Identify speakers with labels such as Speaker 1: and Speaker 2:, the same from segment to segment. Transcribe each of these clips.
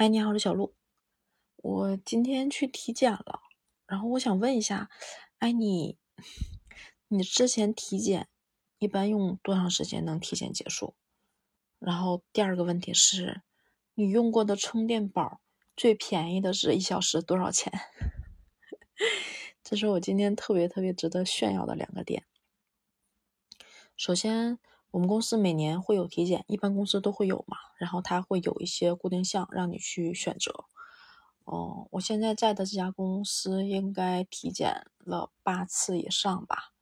Speaker 1: 嗨，你好，我是小鹿。我今天去体检了，然后我想问一下，哎，你你之前体检一般用多长时间能体检结束？然后第二个问题是，你用过的充电宝最便宜的是一小时多少钱？这是我今天特别特别值得炫耀的两个点。首先。我们公司每年会有体检，一般公司都会有嘛。然后它会有一些固定项让你去选择。哦，我现在在的这家公司应该体检了八次以上吧。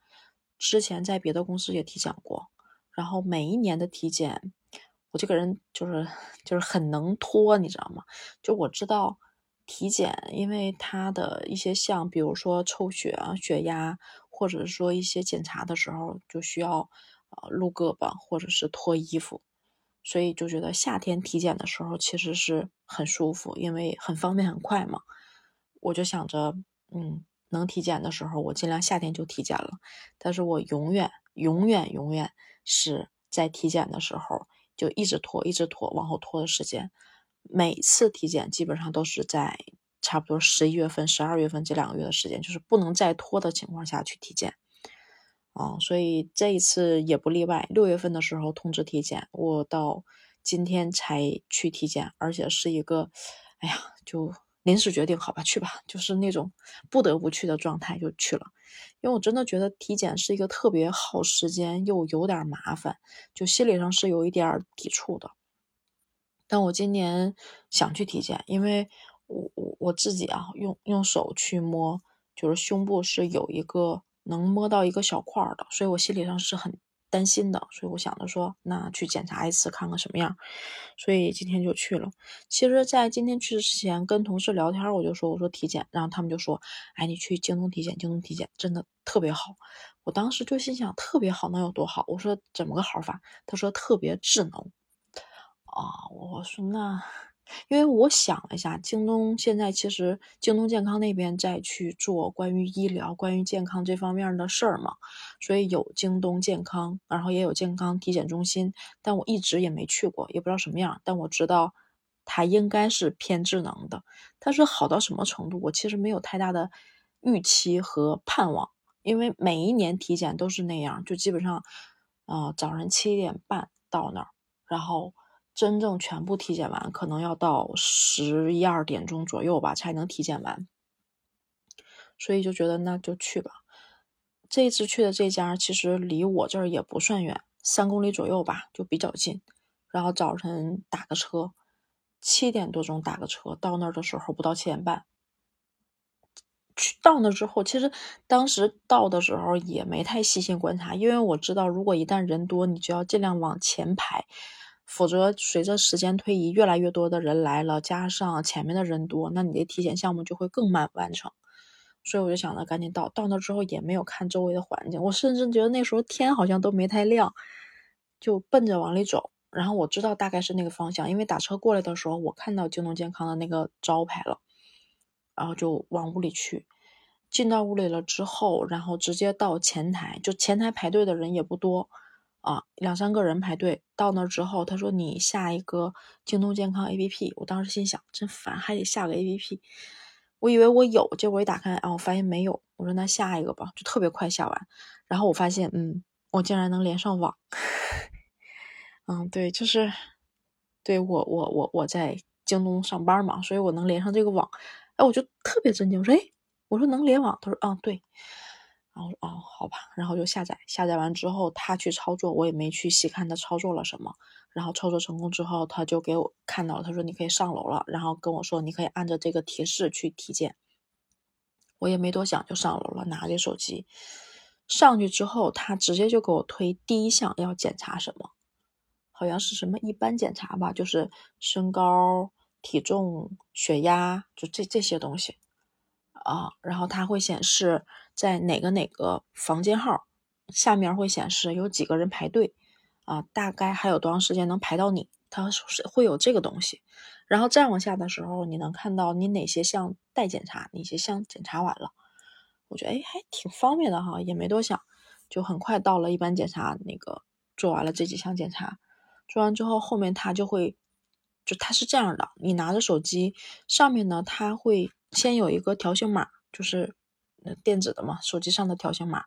Speaker 1: 之前在别的公司也体检过。然后每一年的体检，我这个人就是就是很能拖，你知道吗？就我知道体检，因为它的一些项，比如说抽血啊、血压，或者说一些检查的时候，就需要。啊，撸胳膊或者是脱衣服，所以就觉得夏天体检的时候其实是很舒服，因为很方便很快嘛。我就想着，嗯，能体检的时候我尽量夏天就体检了。但是我永远、永远、永远是在体检的时候就一直拖、一直拖，往后拖的时间。每次体检基本上都是在差不多十一月份、十二月份这两个月的时间，就是不能再拖的情况下去体检。啊，所以这一次也不例外。六月份的时候通知体检，我到今天才去体检，而且是一个，哎呀，就临时决定，好吧，去吧，就是那种不得不去的状态，就去了。因为我真的觉得体检是一个特别耗时间又有点麻烦，就心理上是有一点抵触的。但我今年想去体检，因为我我我自己啊，用用手去摸，就是胸部是有一个。能摸到一个小块的，所以我心理上是很担心的，所以我想着说，那去检查一次看看什么样，所以今天就去了。其实，在今天去之前，跟同事聊天，我就说，我说体检，然后他们就说，哎，你去京东体检，京东体检真的特别好。我当时就心想，特别好能有多好？我说怎么个好法？他说特别智能。啊，我说那。因为我想了一下，京东现在其实京东健康那边在去做关于医疗、关于健康这方面的事儿嘛，所以有京东健康，然后也有健康体检中心，但我一直也没去过，也不知道什么样。但我知道它应该是偏智能的，但是好到什么程度，我其实没有太大的预期和盼望，因为每一年体检都是那样，就基本上，呃，早上七点半到那儿，然后。真正全部体检完，可能要到十一二点钟左右吧，才能体检完。所以就觉得那就去吧。这次去的这家其实离我这儿也不算远，三公里左右吧，就比较近。然后早晨打个车，七点多钟打个车到那儿的时候不到七点半。去到那之后，其实当时到的时候也没太细心观察，因为我知道如果一旦人多，你就要尽量往前排。否则，随着时间推移，越来越多的人来了，加上前面的人多，那你的体检项目就会更慢完成。所以我就想着赶紧到。到那之后也没有看周围的环境，我甚至觉得那时候天好像都没太亮，就奔着往里走。然后我知道大概是那个方向，因为打车过来的时候，我看到京东健康的那个招牌了，然后就往屋里去。进到屋里了之后，然后直接到前台，就前台排队的人也不多。啊，两三个人排队到那之后，他说你下一个京东健康 APP。我当时心想，真烦，还得下个 APP。我以为我有，结果一打开，啊，我发现没有。我说那下一个吧，就特别快下完。然后我发现，嗯，我竟然能连上网。嗯，对，就是，对我我我我在京东上班嘛，所以我能连上这个网。哎，我就特别震惊，我说，哎，我说能联网，他说，啊，对。然后哦，好吧，然后就下载，下载完之后他去操作，我也没去细看他操作了什么。然后操作成功之后，他就给我看到了，他说你可以上楼了，然后跟我说你可以按照这个提示去体检。我也没多想就上楼了，拿着手机上去之后，他直接就给我推第一项要检查什么，好像是什么一般检查吧，就是身高、体重、血压，就这这些东西。啊，然后它会显示在哪个哪个房间号下面会显示有几个人排队啊，大概还有多长时间能排到你，它是会有这个东西。然后再往下的时候，你能看到你哪些项待检查，哪些项检查完了。我觉得哎，还挺方便的哈，也没多想，就很快到了一般检查那个做完了这几项检查，做完之后后面它就会就它是这样的，你拿着手机上面呢，它会先有一个条形码，就是电子的嘛，手机上的条形码。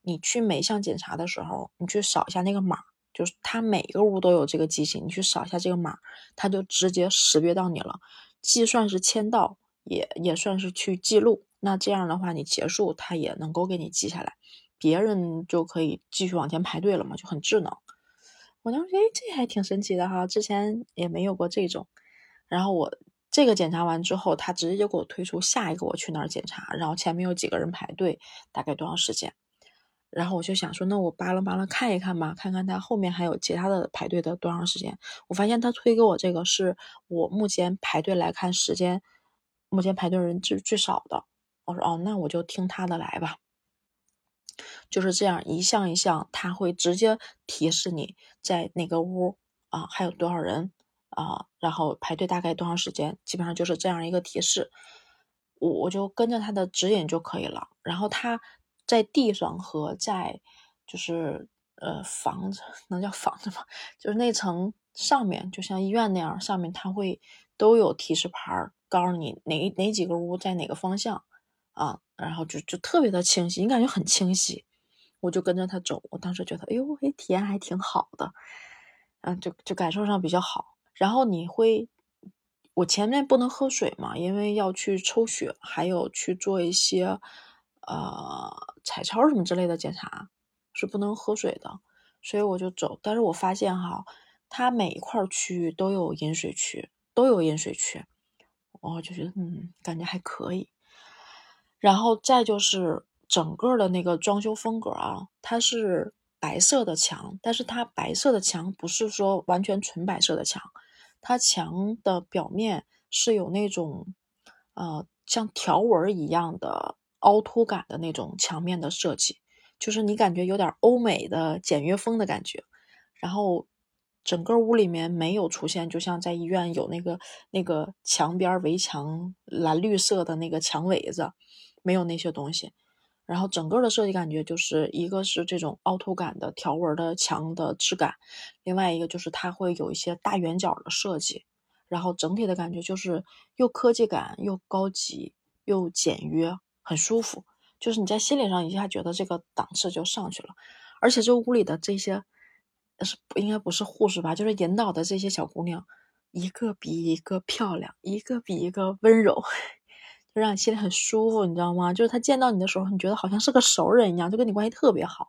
Speaker 1: 你去每项检查的时候，你去扫一下那个码，就是它每一个屋都有这个机器，你去扫一下这个码，它就直接识别到你了，既算是签到，也也算是去记录。那这样的话，你结束它也能够给你记下来，别人就可以继续往前排队了嘛，就很智能。我当时哎，这还挺神奇的哈，之前也没有过这种。然后我这个检查完之后，他直接就给我推出下一个我去那儿检查，然后前面有几个人排队，大概多长时间？然后我就想说，那我扒拉扒拉看一看吧，看看他后面还有其他的排队的多长时间。我发现他推给我这个是我目前排队来看时间，目前排队人最最少的。我说哦，那我就听他的来吧。就是这样，一项一项，他会直接提示你在哪个屋啊，还有多少人啊，然后排队大概多长时间，基本上就是这样一个提示。我我就跟着他的指引就可以了。然后他在地上和在就是呃房子，能叫房子吗？就是那层上面，就像医院那样，上面他会都有提示牌，告诉你哪哪几个屋在哪个方向。啊，然后就就特别的清晰，你感觉很清晰，我就跟着他走。我当时觉得，哎呦，哎，体验还挺好的，嗯，就就感受上比较好。然后你会，我前面不能喝水嘛，因为要去抽血，还有去做一些呃彩超什么之类的检查，是不能喝水的，所以我就走。但是我发现哈，它每一块区域都有饮水区，都有饮水区，我就觉得嗯，感觉还可以。然后再就是整个的那个装修风格啊，它是白色的墙，但是它白色的墙不是说完全纯白色的墙，它墙的表面是有那种呃像条纹一样的凹凸感的那种墙面的设计，就是你感觉有点欧美的简约风的感觉。然后整个屋里面没有出现，就像在医院有那个那个墙边围墙蓝绿色的那个墙围子。没有那些东西，然后整个的设计感觉就是一个是这种凹凸感的条纹的墙的质感，另外一个就是它会有一些大圆角的设计，然后整体的感觉就是又科技感又高级又简约，很舒服。就是你在心理上一下觉得这个档次就上去了，而且这屋里的这些是应该不是护士吧？就是引导的这些小姑娘，一个比一个漂亮，一个比一个温柔。让你心里很舒服，你知道吗？就是他见到你的时候，你觉得好像是个熟人一样，就跟你关系特别好。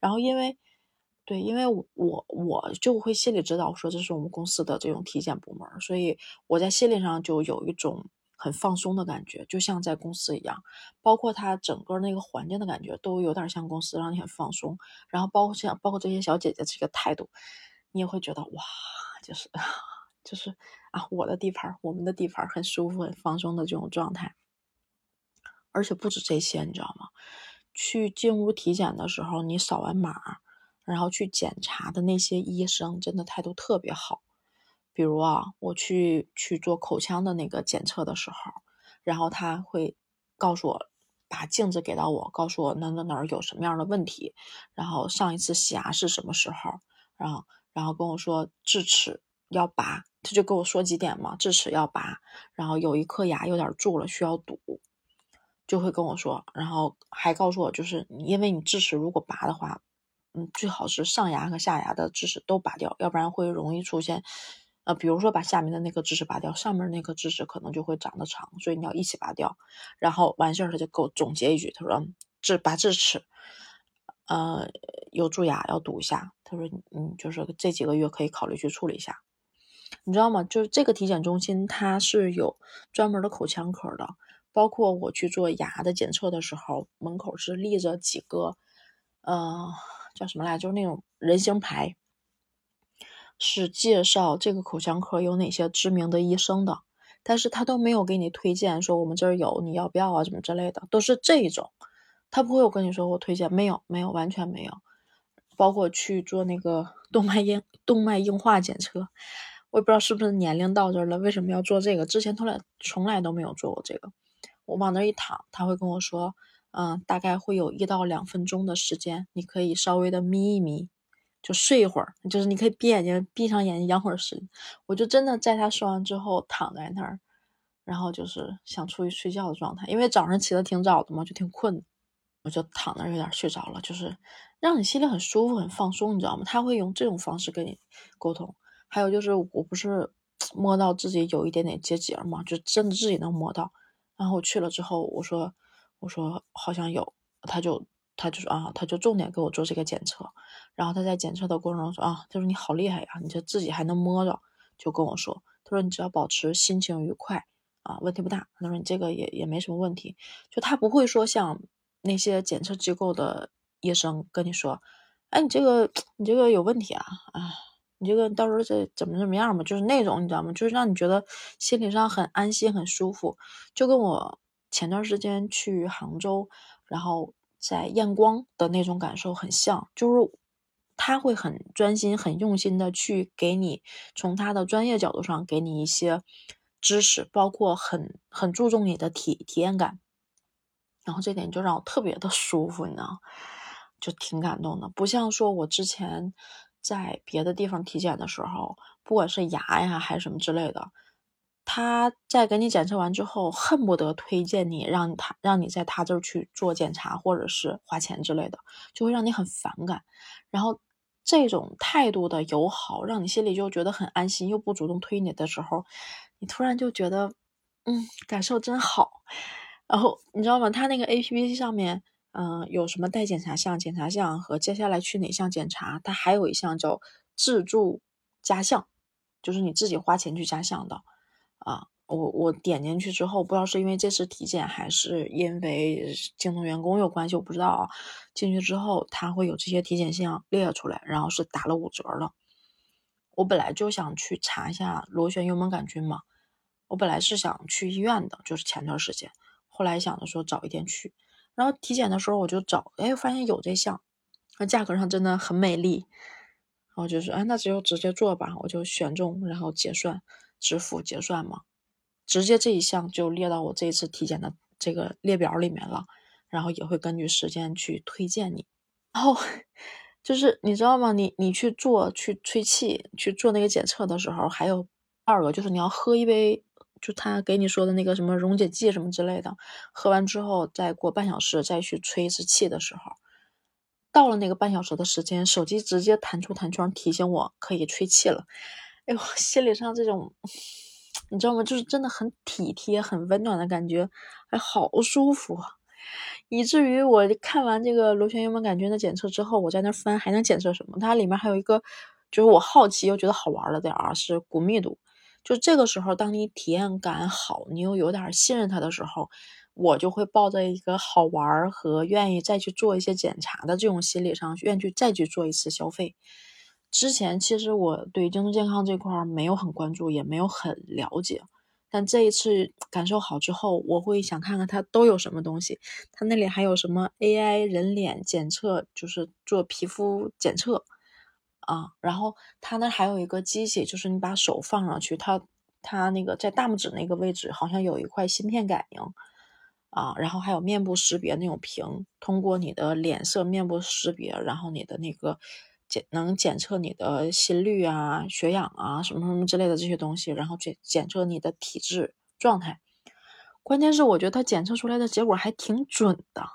Speaker 1: 然后因为，对，因为我我就会心里知道说这是我们公司的这种体检部门，所以我在心理上就有一种很放松的感觉，就像在公司一样。包括他整个那个环境的感觉都有点像公司，让你很放松。然后包括像包括这些小姐姐这个态度，你也会觉得哇，就是 就是啊，我的地盘，我们的地盘，很舒服、很放松的这种状态。而且不止这些，你知道吗？去进屋体检的时候，你扫完码，然后去检查的那些医生，真的态度特别好。比如啊，我去去做口腔的那个检测的时候，然后他会告诉我，把镜子给到我，告诉我哪哪哪有什么样的问题，然后上一次洗牙是什么时候，然后然后跟我说智齿要拔，他就跟我说几点嘛，智齿要拔，然后有一颗牙有点蛀了，需要堵。就会跟我说，然后还告诉我，就是因为你智齿如果拔的话，嗯，最好是上牙和下牙的智齿都拔掉，要不然会容易出现，呃，比如说把下面的那个智齿拔掉，上面那颗智齿可能就会长得长，所以你要一起拔掉。然后完事儿他就给我总结一句，他说智拔智齿，呃，有蛀牙要堵一下。他说嗯，就是这几个月可以考虑去处理一下。你知道吗？就是这个体检中心它是有专门的口腔科的。包括我去做牙的检测的时候，门口是立着几个，呃，叫什么来？就是那种人形牌，是介绍这个口腔科有哪些知名的医生的。但是他都没有给你推荐说我们这儿有，你要不要啊？怎么之类的，都是这一种。他不会有跟你说我推荐，没有，没有，完全没有。包括去做那个 动脉硬动脉硬化检测，我也不知道是不是年龄到这儿了，为什么要做这个？之前从来从来都没有做过这个。我往那一躺，他会跟我说：“嗯，大概会有一到两分钟的时间，你可以稍微的眯一眯，就睡一会儿，就是你可以闭眼睛，闭上眼睛养会儿神。我就真的在他说完之后躺在那儿，然后就是想出去睡觉的状态，因为早上起得挺早的嘛，就挺困，我就躺那儿有点睡着了，就是让你心里很舒服、很放松，你知道吗？他会用这种方式跟你沟通。还有就是，我不是摸到自己有一点点结节嘛，就真的自己能摸到。然后我去了之后，我说我说好像有，他就。他就说啊，他就重点给我做这个检测，然后他在检测的过程中说啊，他说你好厉害呀，你这自己还能摸着，就跟我说，他说你只要保持心情愉快啊，问题不大。他说你这个也也没什么问题，就他不会说像那些检测机构的医生跟你说，哎，你这个你这个有问题啊，啊，你这个到时候再怎么怎么样嘛，就是那种你知道吗？就是让你觉得心理上很安心很舒服，就跟我前段时间去杭州，然后。在验光的那种感受很像，就是他会很专心、很用心的去给你从他的专业角度上给你一些知识，包括很很注重你的体体验感，然后这点就让我特别的 舒服，你知道，就挺感动的。不像说我之前在别的地方体检的时候，不管是牙呀还是什么之类的。他在给你检测完之后，恨不得推荐你让他让你在他这儿去做检查，或者是花钱之类的，就会让你很反感。然后这种态度的友好，让你心里就觉得很安心，又不主动推你的时候，你突然就觉得，嗯，感受真好。然后你知道吗？他那个 A P P 上面，嗯，有什么待检查项、检查项和接下来去哪项检查，它还有一项叫自助加项，就是你自己花钱去加项的。啊，我我点进去之后，不知道是因为这次体检还是因为京东员工有关系，我不知道啊。进去之后，他会有这些体检项列出来，然后是打了五折的。我本来就想去查一下螺旋幽门杆菌嘛，我本来是想去医院的，就是前段时间，后来想着说早一点去，然后体检的时候我就找，哎，发现有这项，那价格上真的很美丽，然后就是，哎，那只有直接做吧，我就选中，然后结算。支付结算嘛，直接这一项就列到我这一次体检的这个列表里面了，然后也会根据时间去推荐你。然后就是你知道吗？你你去做去吹气去做那个检测的时候，还有二个就是你要喝一杯，就他给你说的那个什么溶解剂什么之类的，喝完之后再过半小时再去吹一次气的时候，到了那个半小时的时间，手机直接弹出弹窗提醒我可以吹气了。哎呦，心理上这种，你知道吗？就是真的很体贴、很温暖的感觉，还好舒服啊，以至于我看完这个螺旋幽门杆菌的检测之后，我在那翻还能检测什么？它里面还有一个，就是我好奇又觉得好玩的点儿是骨密度。就这个时候，当你体验感好，你又有点信任他的时候，我就会抱着一个好玩和愿意再去做一些检查的这种心理上，愿意去再去做一次消费。之前其实我对京东健康这块没有很关注，也没有很了解。但这一次感受好之后，我会想看看它都有什么东西。它那里还有什么 AI 人脸检测，就是做皮肤检测啊。然后它那还有一个机器，就是你把手放上去，它它那个在大拇指那个位置好像有一块芯片感应啊。然后还有面部识别那种屏，通过你的脸色面部识别，然后你的那个。检能检测你的心率啊、血氧啊什么什么之类的这些东西，然后检检测你的体质状态。关键是我觉得它检测出来的结果还挺准的，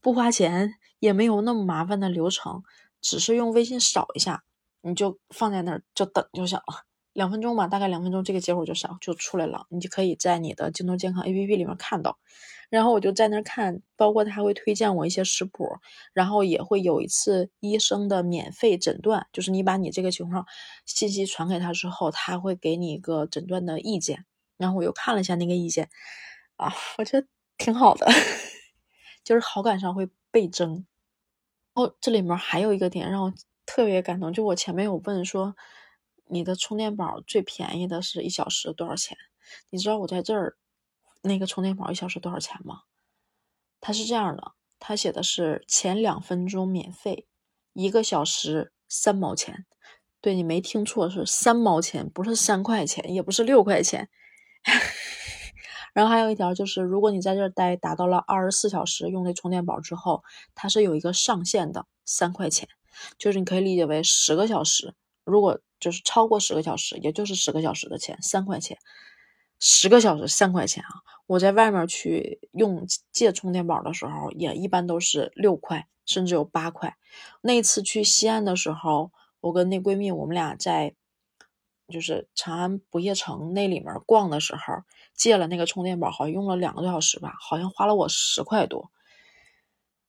Speaker 1: 不花钱，也没有那么麻烦的流程，只是用微信扫一下，你就放在那儿就等就行了，两分钟吧，大概两分钟，这个结果就上就出来了，你就可以在你的京东健康 APP 里面看到。然后我就在那儿看，包括他还会推荐我一些食谱，然后也会有一次医生的免费诊断，就是你把你这个情况信息传给他之后，他会给你一个诊断的意见。然后我又看了一下那个意见，啊，我觉得挺好的，就是好感上会倍增。哦，这里面还有一个点让我特别感动，就我前面有问说，你的充电宝最便宜的是一小时多少钱？你知道我在这儿。那个充电宝一小时多少钱吗？它是这样的，它写的是前两分钟免费，一个小时三毛钱。对你没听错，是三毛钱，不是三块钱，也不是六块钱。然后还有一条就是，如果你在这儿待达到了二十四小时用那充电宝之后，它是有一个上限的，三块钱。就是你可以理解为十个小时，如果就是超过十个小时，也就是十个小时的钱三块钱，十个小时三块钱啊！我在外面去用借充电宝的时候，也一般都是六块，甚至有八块。那次去西安的时候，我跟那闺蜜，我们俩在就是长安不夜城那里面逛的时候，借了那个充电宝，好像用了两个多小时吧，好像花了我十块多。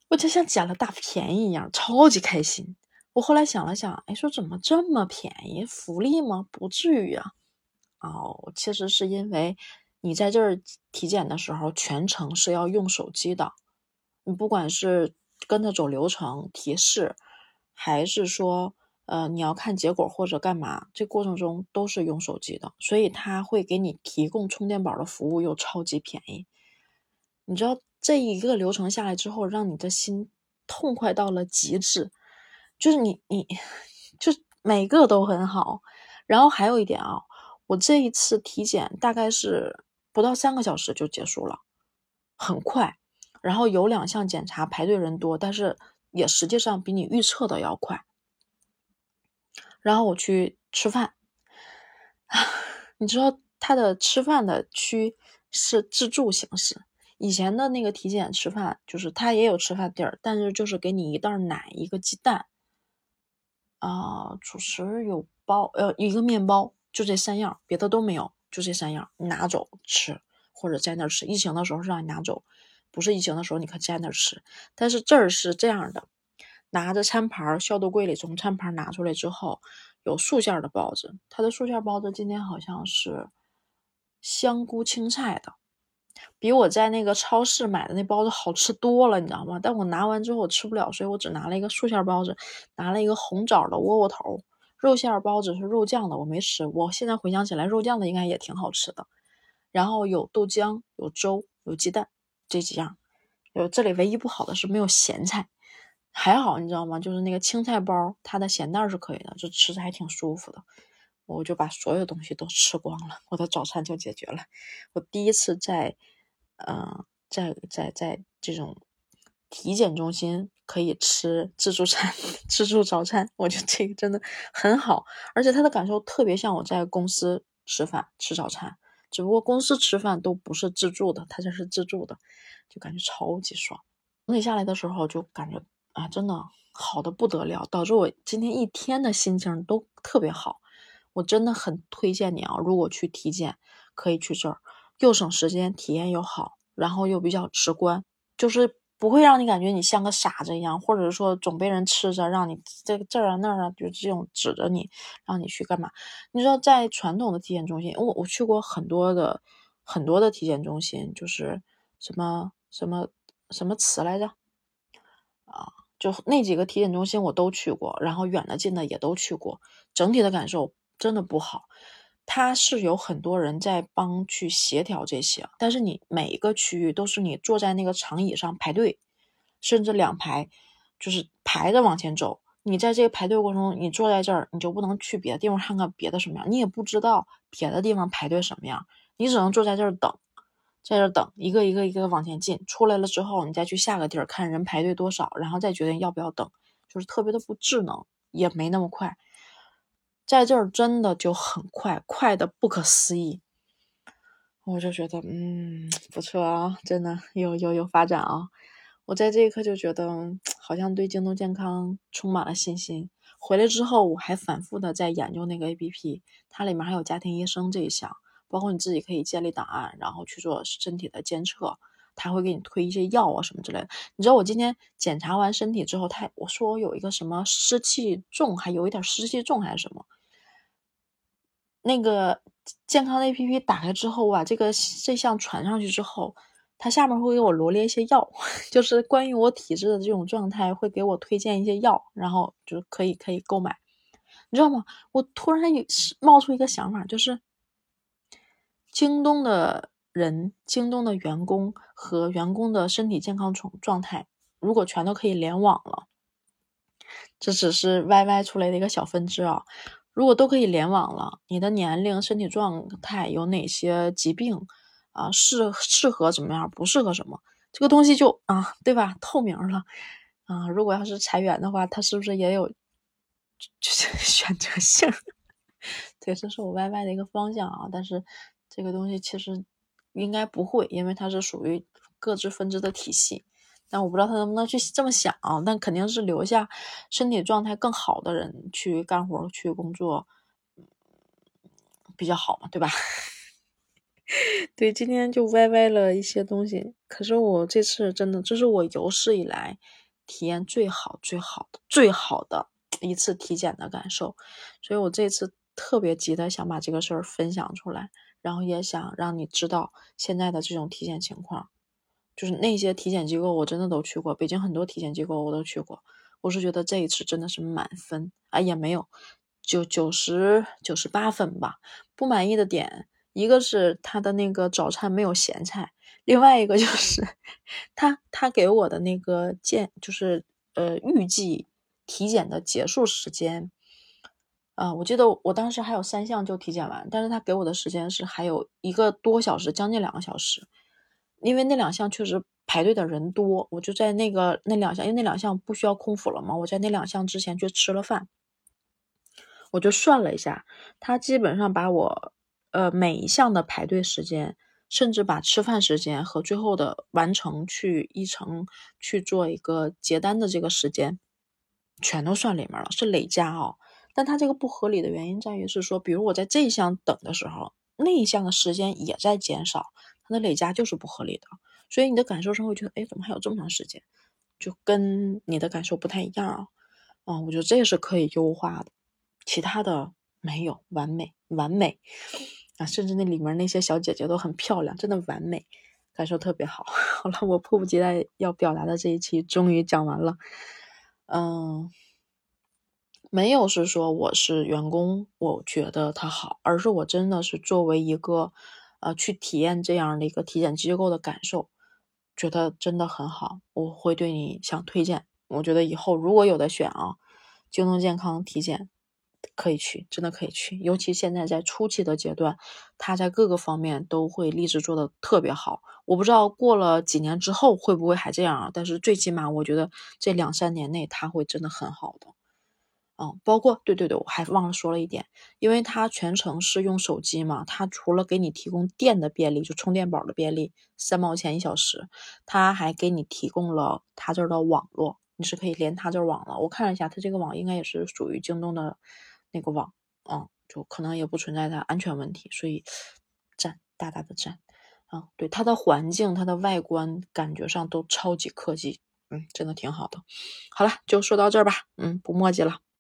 Speaker 1: 我就像捡了大便宜一样，超级开心。我后来想了想，哎，说怎么这么便宜？福利吗？不至于啊。哦，其实是因为你在这儿体检的时候，全程是要用手机的。你不管是跟着走流程提示，还是说呃你要看结果或者干嘛，这过程中都是用手机的。所以他会给你提供充电宝的服务，又超级便宜。你知道？这一个流程下来之后，让你的心痛快到了极致，就是你你就每个都很好。然后还有一点啊，我这一次体检大概是不到三个小时就结束了，很快。然后有两项检查排队人多，但是也实际上比你预测的要快。然后我去吃饭，你知道他的吃饭的区是自助形式。以前的那个体检吃饭，就是他也有吃饭地儿，但是就是给你一袋奶，一个鸡蛋，啊，主食有包，呃，一个面包，就这三样，别的都没有，就这三样，拿走吃，或者在那儿吃。疫情的时候是让你拿走，不是疫情的时候你可在那儿吃。但是这儿是这样的，拿着餐盘，消毒柜里从餐盘拿出来之后，有素馅的包子，它的素馅包子今天好像是香菇青菜的。比我在那个超市买的那包子好吃多了，你知道吗？但我拿完之后我吃不了，所以我只拿了一个素馅包子，拿了一个红枣的窝窝头。肉馅包子是肉酱的，我没吃。我现在回想起来，肉酱的应该也挺好吃的。然后有豆浆、有粥、有鸡蛋这几样。有这里唯一不好的是没有咸菜，还好你知道吗？就是那个青菜包，它的咸蛋是可以的，就吃着还挺舒服的。我就把所有东西都吃光了，我的早餐就解决了。我第一次在。嗯，在在在这种体检中心可以吃自助餐、自助早餐，我觉得这个真的很好，而且他的感受特别像我在公司吃饭吃早餐，只不过公司吃饭都不是自助的，他这是自助的，就感觉超级爽。整理下来的时候就感觉啊，真的好的不得了，导致我今天一天的心情都特别好。我真的很推荐你啊，如果去体检，可以去这儿。又省时间，体验又好，然后又比较直观，就是不会让你感觉你像个傻子一样，或者说总被人吃着，让你这个这儿啊那儿啊，就这种指着你，让你去干嘛？你知道，在传统的体检中心，我我去过很多的很多的体检中心，就是什么什么什么词来着？啊，就那几个体检中心我都去过，然后远的近的也都去过，整体的感受真的不好。它是有很多人在帮去协调这些，但是你每一个区域都是你坐在那个长椅上排队，甚至两排，就是排着往前走。你在这个排队过程中，你坐在这儿，你就不能去别的地方看看别的什么样，你也不知道别的地方排队什么样，你只能坐在这儿等，在这等，一个一个一个往前进，出来了之后，你再去下个地儿看人排队多少，然后再决定要不要等，就是特别的不智能，也没那么快。在这儿真的就很快，快的不可思议，我就觉得嗯不错啊，真的有有有发展啊！我在这一刻就觉得好像对京东健康充满了信心。回来之后我还反复的在研究那个 A P P，它里面还有家庭医生这一项，包括你自己可以建立档案，然后去做身体的监测，他会给你推一些药啊什么之类的。你知道我今天检查完身体之后，他我说我有一个什么湿气重，还有一点湿气重还是什么？那个健康的 A P P 打开之后，我把这个这项传上去之后，它下面会给我罗列一些药，就是关于我体质的这种状态，会给我推荐一些药，然后就可以可以购买。你知道吗？我突然有冒出一个想法，就是京东的人、京东的员工和员工的身体健康状状态，如果全都可以联网了，这只是 Y Y 出来的一个小分支啊。如果都可以联网了，你的年龄、身体状态有哪些疾病啊？适适合怎么样？不适合什么？这个东西就啊，对吧？透明了啊。如果要是裁员的话，他是不是也有就是选择性。对，这是我 YY 的一个方向啊。但是这个东西其实应该不会，因为它是属于各自分支的体系。但我不知道他能不能去这么想，但肯定是留下身体状态更好的人去干活、去工作比较好嘛，对吧？对，今天就歪歪了一些东西。可是我这次真的，这是我有史以来体验最好、最好的、最好的一次体检的感受，所以我这次特别急的想把这个事儿分享出来，然后也想让你知道现在的这种体检情况。就是那些体检机构，我真的都去过。北京很多体检机构我都去过。我是觉得这一次真的是满分啊，也没有，九九十九十八分吧。不满意的点，一个是他的那个早餐没有咸菜，另外一个就是他他给我的那个建，就是呃预计体检的结束时间，啊，我记得我当时还有三项就体检完，但是他给我的时间是还有一个多小时，将近两个小时。因为那两项确实排队的人多，我就在那个那两项，因为那两项不需要空腹了嘛，我在那两项之前去吃了饭，我就算了一下，他基本上把我呃每一项的排队时间，甚至把吃饭时间和最后的完成去一程去做一个结单的这个时间，全都算里面了，是累加哦。但他这个不合理的原因在于是说，比如我在这一项等的时候，那一项的时间也在减少。它的累加就是不合理的，所以你的感受上会觉得，哎，怎么还有这么长时间？就跟你的感受不太一样啊。啊，我觉得这是可以优化的，其他的没有完美，完美啊，甚至那里面那些小姐姐都很漂亮，真的完美，感受特别好。好了，我迫不及待要表达的这一期终于讲完了。嗯，没有是说我是员工，我觉得他好，而是我真的是作为一个。呃，去体验这样的一个体检机构的感受，觉得真的很好，我会对你想推荐。我觉得以后如果有的选啊，京东健康体检可以去，真的可以去。尤其现在在初期的阶段，它在各个方面都会立志做的特别好。我不知道过了几年之后会不会还这样啊，但是最起码我觉得这两三年内它会真的很好的。嗯，包括对对对，我还忘了说了一点，因为它全程是用手机嘛，它除了给你提供电的便利，就充电宝的便利，三毛钱一小时，它还给你提供了它这儿的网络，你是可以连它这儿网了。我看了一下，它这个网应该也是属于京东的那个网，嗯，就可能也不存在它安全问题，所以赞，大大的赞。啊，对它的环境、它的外观感觉上都超级科技，嗯，真的挺好的。好了，就说到这儿吧，嗯，不墨迹了。